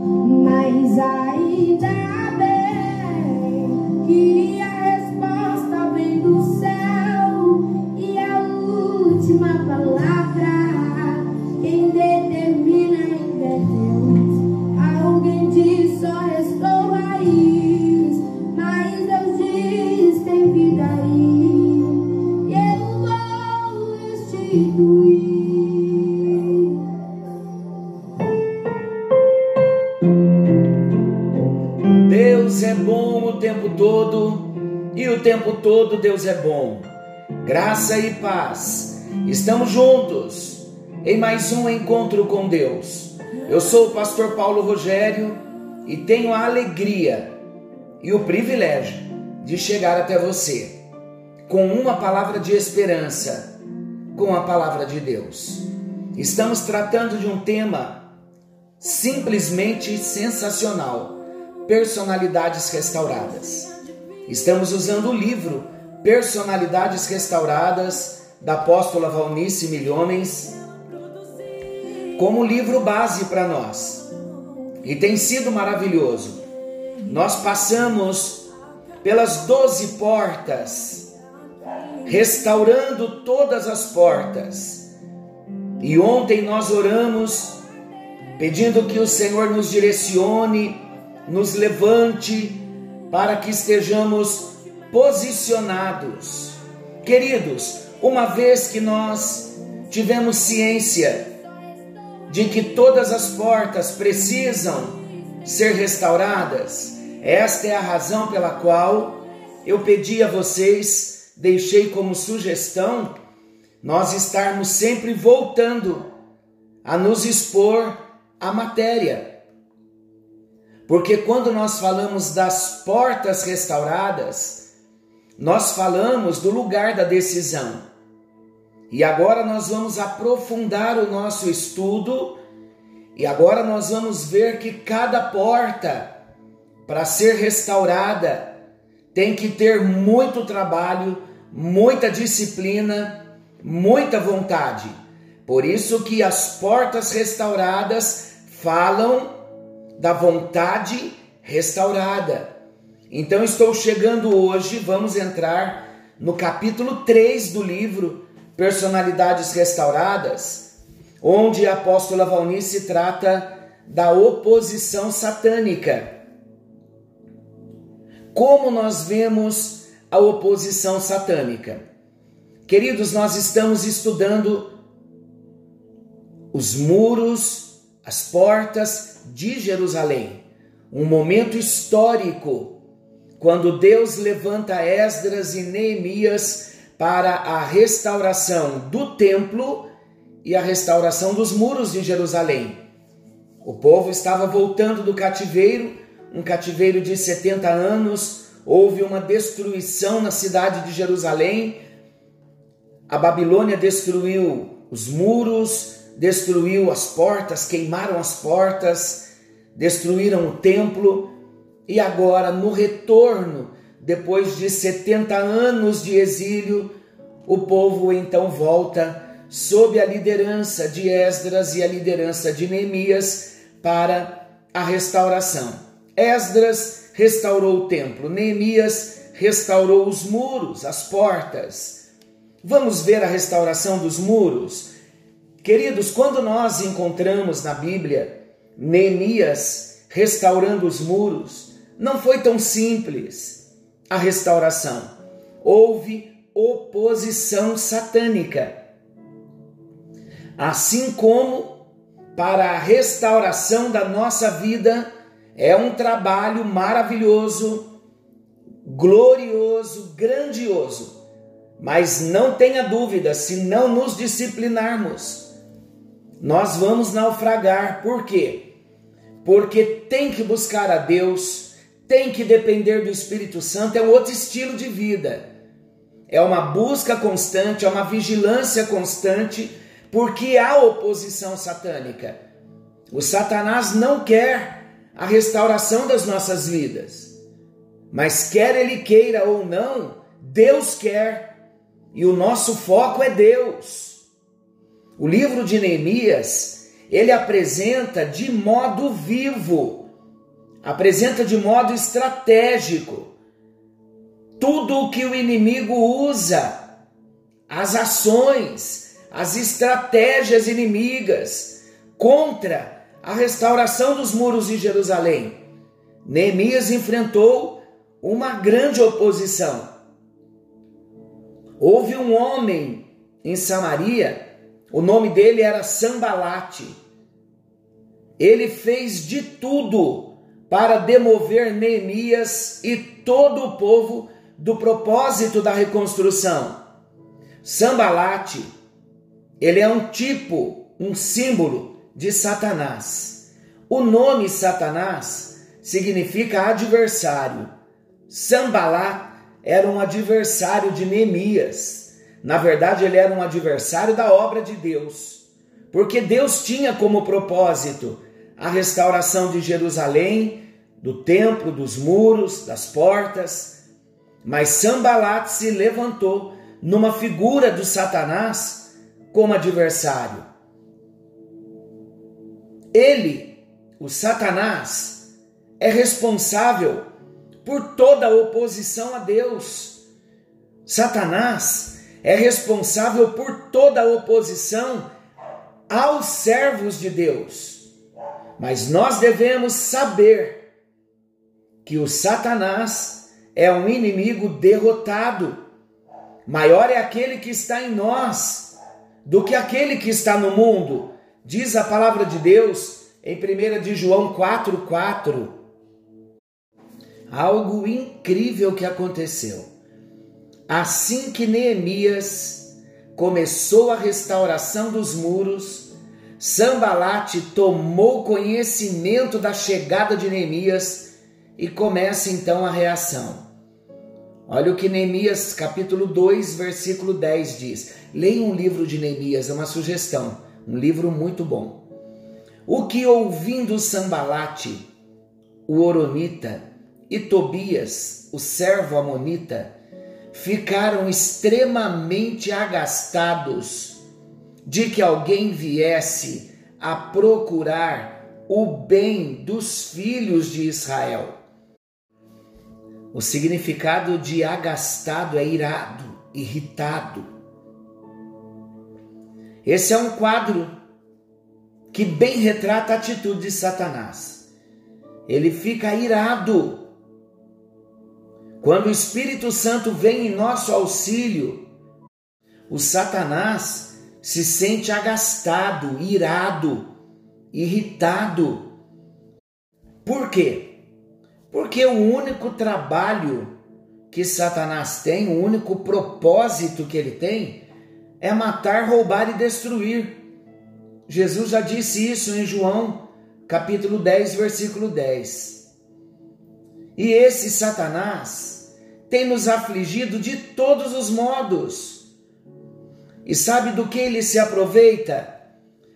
Mas ainda bem todo Deus é bom. Graça e paz. Estamos juntos em mais um encontro com Deus. Eu sou o pastor Paulo Rogério e tenho a alegria e o privilégio de chegar até você com uma palavra de esperança, com a palavra de Deus. Estamos tratando de um tema simplesmente sensacional Personalidades Restauradas. Estamos usando o livro Personalidades Restauradas da apóstola Valnice Milhomens como livro base para nós. E tem sido maravilhoso. Nós passamos pelas doze portas, restaurando todas as portas. E ontem nós oramos pedindo que o Senhor nos direcione nos levante para que estejamos posicionados. Queridos, uma vez que nós tivemos ciência de que todas as portas precisam ser restauradas, esta é a razão pela qual eu pedi a vocês, deixei como sugestão, nós estarmos sempre voltando a nos expor à matéria porque quando nós falamos das portas restauradas, nós falamos do lugar da decisão. E agora nós vamos aprofundar o nosso estudo e agora nós vamos ver que cada porta para ser restaurada tem que ter muito trabalho, muita disciplina, muita vontade. Por isso que as portas restauradas falam da vontade restaurada. Então estou chegando hoje, vamos entrar no capítulo 3 do livro Personalidades Restauradas, onde a apóstola Valnice trata da oposição satânica. Como nós vemos a oposição satânica? Queridos, nós estamos estudando os muros as portas de Jerusalém. Um momento histórico quando Deus levanta Esdras e Neemias para a restauração do templo e a restauração dos muros de Jerusalém. O povo estava voltando do cativeiro, um cativeiro de 70 anos, houve uma destruição na cidade de Jerusalém. A Babilônia destruiu os muros, destruiu as portas, queimaram as portas, destruíram o templo, e agora, no retorno, depois de 70 anos de exílio, o povo então volta sob a liderança de Esdras e a liderança de Neemias para a restauração. Esdras restaurou o templo, Neemias restaurou os muros, as portas. Vamos ver a restauração dos muros? Queridos, quando nós encontramos na Bíblia Neemias restaurando os muros, não foi tão simples a restauração. Houve oposição satânica. Assim como para a restauração da nossa vida é um trabalho maravilhoso, glorioso, grandioso. Mas não tenha dúvida, se não nos disciplinarmos, nós vamos naufragar. Por quê? Porque tem que buscar a Deus, tem que depender do Espírito Santo, é um outro estilo de vida. É uma busca constante, é uma vigilância constante, porque há oposição satânica. O Satanás não quer a restauração das nossas vidas. Mas quer ele queira ou não, Deus quer. E o nosso foco é Deus. O livro de Neemias, ele apresenta de modo vivo, apresenta de modo estratégico tudo o que o inimigo usa, as ações, as estratégias inimigas contra a restauração dos muros de Jerusalém. Neemias enfrentou uma grande oposição. Houve um homem em Samaria, o nome dele era Sambalate. Ele fez de tudo para demover Neemias e todo o povo do propósito da reconstrução. Sambalate, ele é um tipo, um símbolo de Satanás. O nome Satanás significa adversário. Sambalat era um adversário de Neemias. Na verdade, ele era um adversário da obra de Deus, porque Deus tinha como propósito a restauração de Jerusalém, do templo, dos muros, das portas. Mas Sambalat se levantou numa figura do Satanás como adversário. Ele, o Satanás, é responsável por toda a oposição a Deus. Satanás é responsável por toda a oposição aos servos de Deus. Mas nós devemos saber que o Satanás é um inimigo derrotado. Maior é aquele que está em nós do que aquele que está no mundo. Diz a palavra de Deus em 1 de João 4:4 algo incrível que aconteceu. Assim que Neemias começou a restauração dos muros, Sambalate tomou conhecimento da chegada de Neemias e começa então a reação. Olha o que Neemias, capítulo 2, versículo 10 diz. Leia um livro de Neemias, é uma sugestão, um livro muito bom. O que ouvindo Sambalate, o Oronita, e Tobias, o servo amonita, ficaram extremamente agastados de que alguém viesse a procurar o bem dos filhos de Israel. O significado de agastado é irado, irritado. Esse é um quadro que bem retrata a atitude de Satanás. Ele fica irado quando o Espírito Santo vem em nosso auxílio, o Satanás se sente agastado, irado, irritado. Por quê? Porque o único trabalho que Satanás tem, o único propósito que ele tem, é matar, roubar e destruir. Jesus já disse isso em João, capítulo 10, versículo 10. E esse Satanás tem nos afligido de todos os modos. E sabe do que ele se aproveita?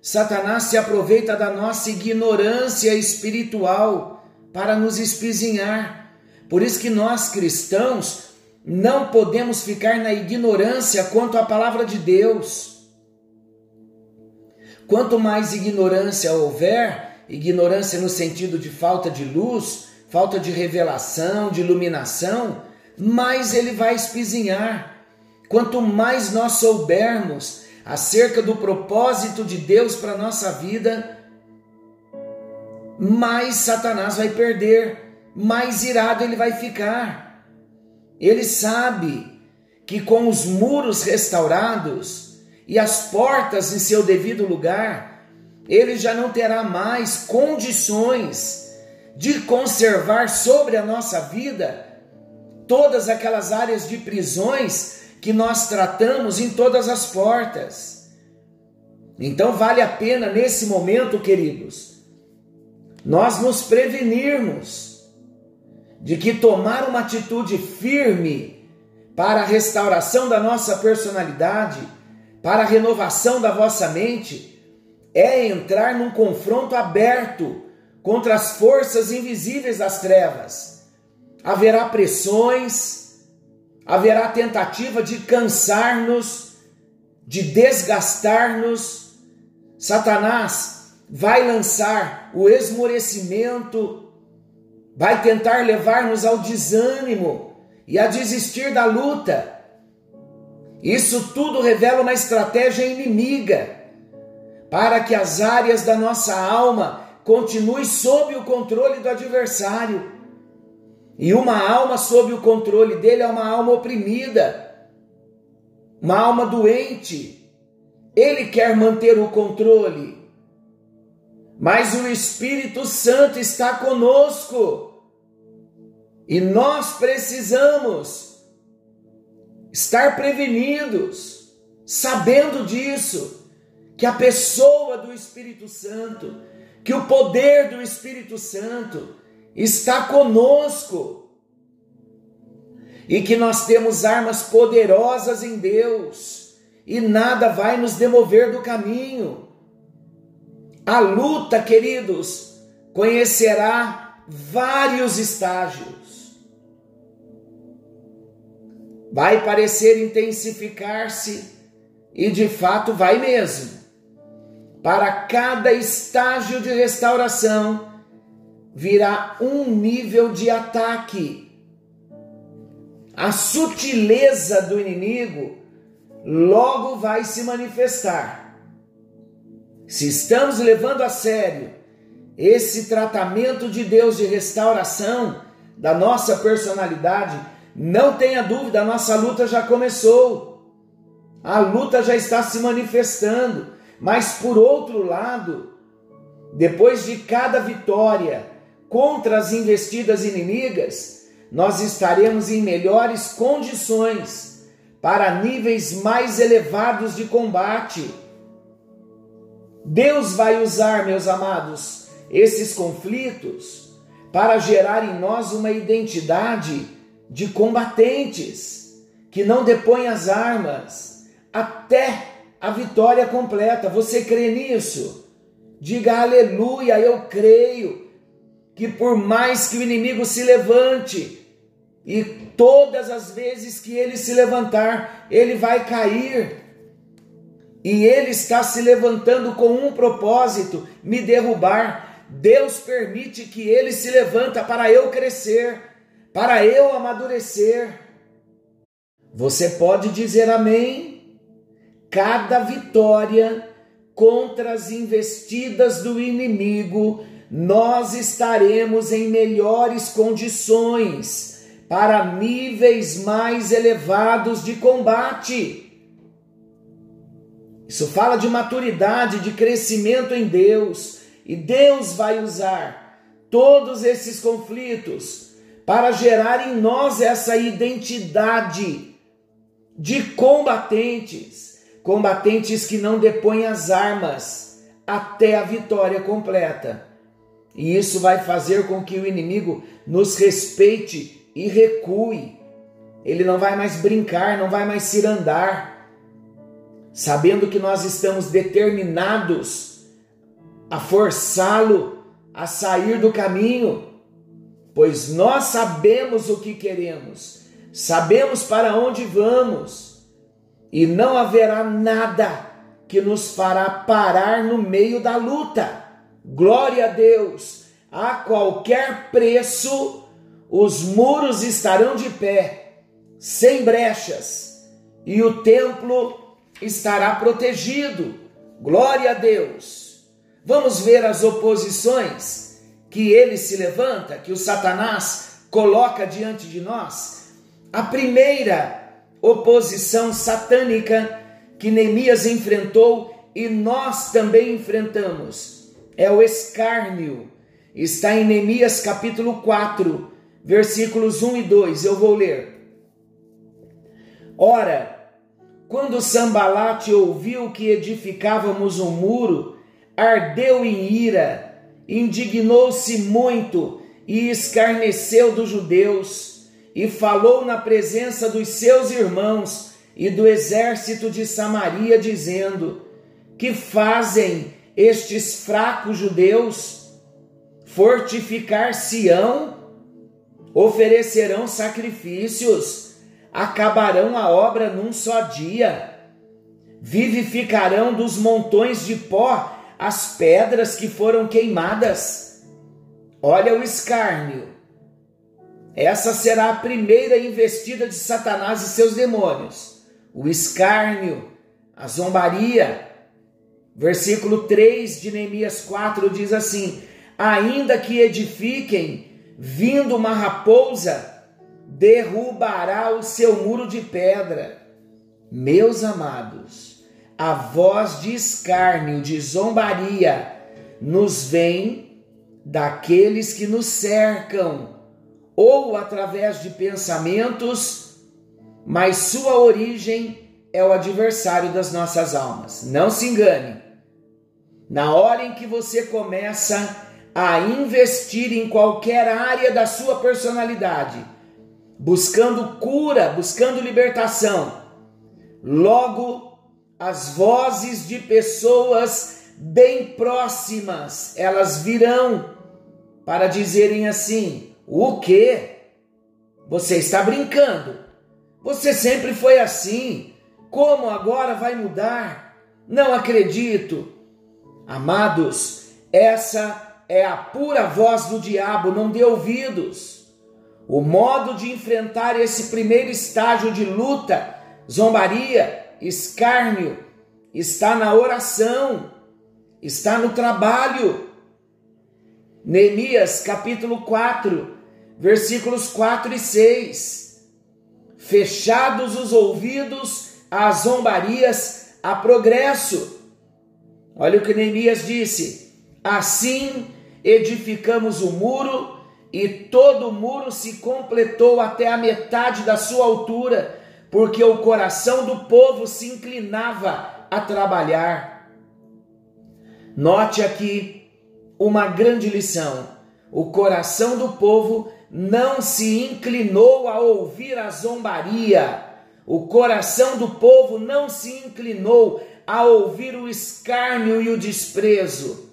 Satanás se aproveita da nossa ignorância espiritual para nos espizinhar. Por isso que nós cristãos não podemos ficar na ignorância quanto à palavra de Deus. Quanto mais ignorância houver, ignorância no sentido de falta de luz, falta de revelação, de iluminação, mais ele vai espizinhar. Quanto mais nós soubermos acerca do propósito de Deus para a nossa vida, mais Satanás vai perder, mais irado ele vai ficar. Ele sabe que com os muros restaurados e as portas em seu devido lugar, ele já não terá mais condições de conservar sobre a nossa vida todas aquelas áreas de prisões que nós tratamos em todas as portas. Então vale a pena nesse momento, queridos, nós nos prevenirmos de que tomar uma atitude firme para a restauração da nossa personalidade, para a renovação da vossa mente, é entrar num confronto aberto contra as forças invisíveis das trevas. Haverá pressões, haverá tentativa de cansar-nos, de desgastar-nos. Satanás vai lançar o esmorecimento, vai tentar levar-nos ao desânimo e a desistir da luta. Isso tudo revela uma estratégia inimiga para que as áreas da nossa alma continuem sob o controle do adversário. E uma alma sob o controle dele é uma alma oprimida, uma alma doente. Ele quer manter o controle, mas o Espírito Santo está conosco. E nós precisamos estar prevenidos, sabendo disso, que a pessoa do Espírito Santo, que o poder do Espírito Santo está conosco e que nós temos armas poderosas em Deus e nada vai nos demover do caminho. A luta, queridos, conhecerá vários estágios. Vai parecer intensificar-se e de fato vai mesmo. Para cada estágio de restauração virá um nível de ataque. A sutileza do inimigo logo vai se manifestar. Se estamos levando a sério esse tratamento de Deus de restauração da nossa personalidade, não tenha dúvida, a nossa luta já começou. A luta já está se manifestando, mas por outro lado, depois de cada vitória contra as investidas inimigas, nós estaremos em melhores condições para níveis mais elevados de combate. Deus vai usar, meus amados, esses conflitos para gerar em nós uma identidade de combatentes que não depõem as armas até a vitória completa. Você crê nisso? Diga aleluia, eu creio que por mais que o inimigo se levante, e todas as vezes que ele se levantar, ele vai cair e ele está se levantando com um propósito: me derrubar. Deus permite que ele se levanta para eu crescer, para eu amadurecer. Você pode dizer amém? Cada vitória contra as investidas do inimigo, nós estaremos em melhores condições para níveis mais elevados de combate. Isso fala de maturidade, de crescimento em Deus. E Deus vai usar todos esses conflitos para gerar em nós essa identidade de combatentes, combatentes que não depõem as armas até a vitória completa. E isso vai fazer com que o inimigo nos respeite e recue. Ele não vai mais brincar, não vai mais cirandar sabendo que nós estamos determinados a forçá-lo a sair do caminho, pois nós sabemos o que queremos, sabemos para onde vamos, e não haverá nada que nos fará parar no meio da luta. Glória a Deus! A qualquer preço, os muros estarão de pé, sem brechas, e o templo estará protegido. Glória a Deus. Vamos ver as oposições que ele se levanta, que o Satanás coloca diante de nós. A primeira oposição satânica que Neemias enfrentou e nós também enfrentamos é o escárnio. Está em Neemias capítulo 4, versículos 1 e 2. Eu vou ler. Ora, quando Sambalate ouviu que edificávamos um muro, ardeu em ira, indignou-se muito e escarneceu dos judeus, e falou na presença dos seus irmãos e do exército de Samaria, dizendo: Que fazem estes fracos judeus? Fortificar Sião? Oferecerão sacrifícios? acabarão a obra num só dia. Vivificarão dos montões de pó as pedras que foram queimadas. Olha o escárnio. Essa será a primeira investida de Satanás e seus demônios. O escárnio, a zombaria. Versículo 3 de Neemias 4 diz assim: Ainda que edifiquem, vindo uma raposa, derrubará o seu muro de pedra. Meus amados, a voz de escárnio, de zombaria, nos vem daqueles que nos cercam, ou através de pensamentos, mas sua origem é o adversário das nossas almas. Não se engane. Na hora em que você começa a investir em qualquer área da sua personalidade, buscando cura, buscando libertação, logo as vozes de pessoas bem próximas, elas virão para dizerem assim: "O que? Você está brincando? Você sempre foi assim. Como agora vai mudar? Não acredito." Amados, essa é a pura voz do diabo, não dê ouvidos. O modo de enfrentar esse primeiro estágio de luta, zombaria, escárnio, está na oração, está no trabalho. Neemias capítulo 4, versículos 4 e 6. Fechados os ouvidos às zombarias, a progresso. Olha o que Neemias disse: Assim edificamos o muro e todo o muro se completou até a metade da sua altura, porque o coração do povo se inclinava a trabalhar. Note aqui uma grande lição: o coração do povo não se inclinou a ouvir a zombaria, o coração do povo não se inclinou a ouvir o escárnio e o desprezo.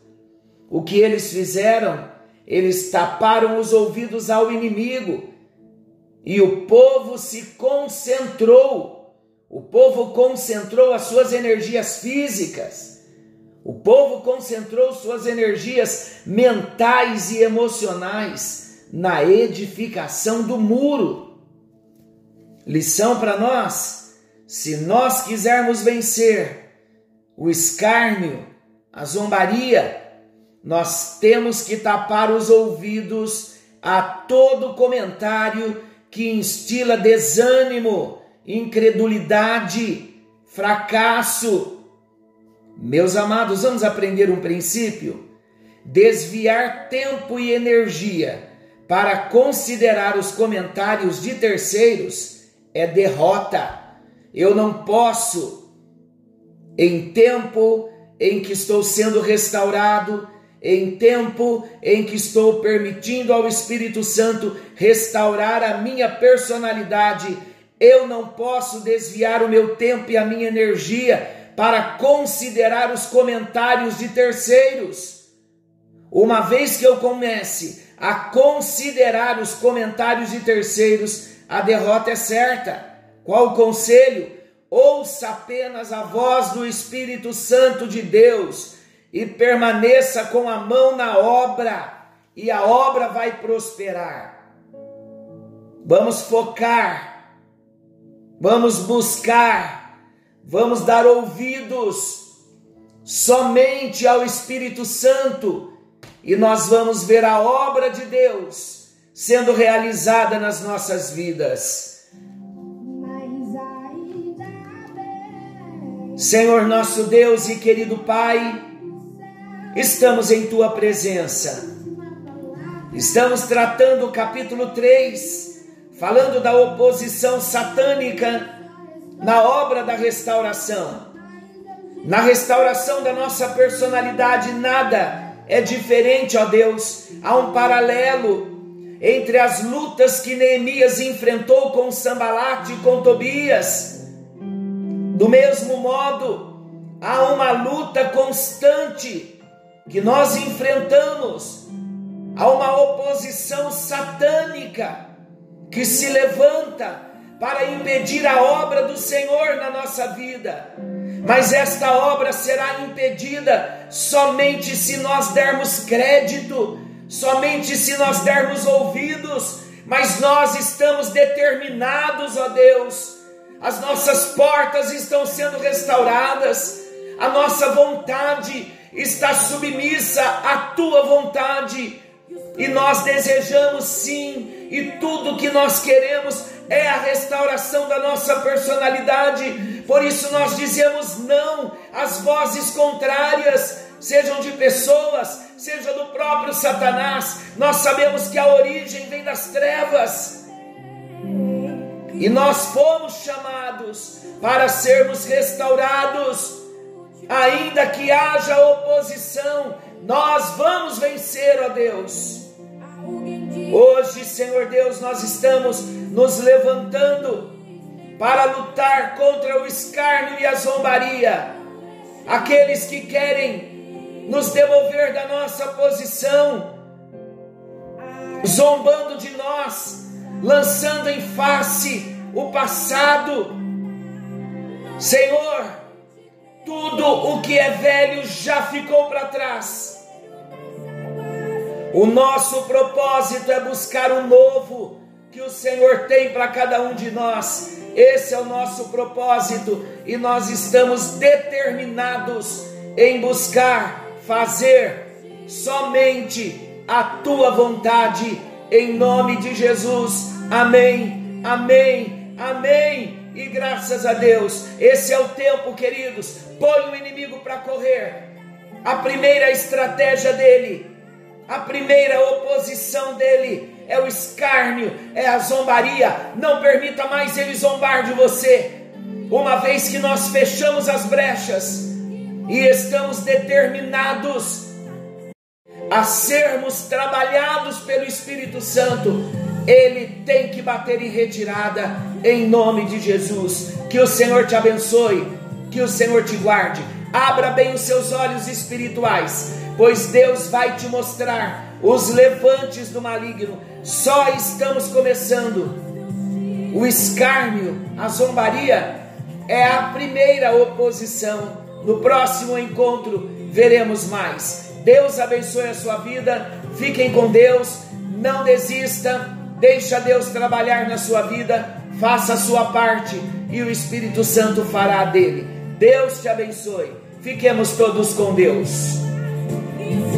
O que eles fizeram? Eles taparam os ouvidos ao inimigo e o povo se concentrou. O povo concentrou as suas energias físicas. O povo concentrou suas energias mentais e emocionais na edificação do muro. Lição para nós: se nós quisermos vencer o escárnio, a zombaria, nós temos que tapar os ouvidos a todo comentário que instila desânimo, incredulidade, fracasso. Meus amados, vamos aprender um princípio? Desviar tempo e energia para considerar os comentários de terceiros é derrota. Eu não posso, em tempo em que estou sendo restaurado, em tempo em que estou permitindo ao Espírito Santo restaurar a minha personalidade, eu não posso desviar o meu tempo e a minha energia para considerar os comentários de terceiros. Uma vez que eu comece a considerar os comentários de terceiros, a derrota é certa. Qual o conselho? Ouça apenas a voz do Espírito Santo de Deus e permaneça com a mão na obra, e a obra vai prosperar. Vamos focar, vamos buscar, vamos dar ouvidos somente ao Espírito Santo, e nós vamos ver a obra de Deus sendo realizada nas nossas vidas. Senhor nosso Deus e querido Pai, estamos em tua presença. Estamos tratando o capítulo 3, falando da oposição satânica na obra da restauração. Na restauração da nossa personalidade, nada é diferente, ó Deus. Há um paralelo entre as lutas que Neemias enfrentou com Sambalate e com Tobias. Do mesmo modo, há uma luta constante que nós enfrentamos a uma oposição satânica que se levanta para impedir a obra do Senhor na nossa vida, Mas esta obra será impedida somente se nós dermos crédito, somente se nós dermos ouvidos, mas nós estamos determinados, ó Deus. As nossas portas estão sendo restauradas, a nossa vontade está submissa à tua vontade, e nós desejamos sim, e tudo que nós queremos é a restauração da nossa personalidade. Por isso nós dizemos não às vozes contrárias, sejam de pessoas, seja do próprio Satanás. Nós sabemos que a origem vem das trevas. E nós fomos chamados para sermos restaurados. Ainda que haja oposição, nós vamos vencer, ó Deus. Hoje, Senhor Deus, nós estamos nos levantando para lutar contra o escárnio e a zombaria. Aqueles que querem nos devolver da nossa posição, zombando de nós, lançando em face o passado. Senhor, tudo o que é velho já ficou para trás. O nosso propósito é buscar o novo que o Senhor tem para cada um de nós. Esse é o nosso propósito e nós estamos determinados em buscar fazer somente a tua vontade, em nome de Jesus. Amém, amém, amém. E graças a Deus, esse é o tempo, queridos. Põe o inimigo para correr. A primeira estratégia dele a primeira oposição dele é o escárnio, é a zombaria. Não permita mais ele zombar de você. Uma vez que nós fechamos as brechas e estamos determinados a sermos trabalhados pelo Espírito Santo, ele tem que bater em retirada em nome de Jesus. Que o Senhor te abençoe, que o Senhor te guarde. Abra bem os seus olhos espirituais pois Deus vai te mostrar os levantes do maligno. Só estamos começando. O escárnio, a zombaria é a primeira oposição. No próximo encontro veremos mais. Deus abençoe a sua vida. Fiquem com Deus. Não desista. Deixa Deus trabalhar na sua vida. Faça a sua parte e o Espírito Santo fará dele. Deus te abençoe. Fiquemos todos com Deus. you.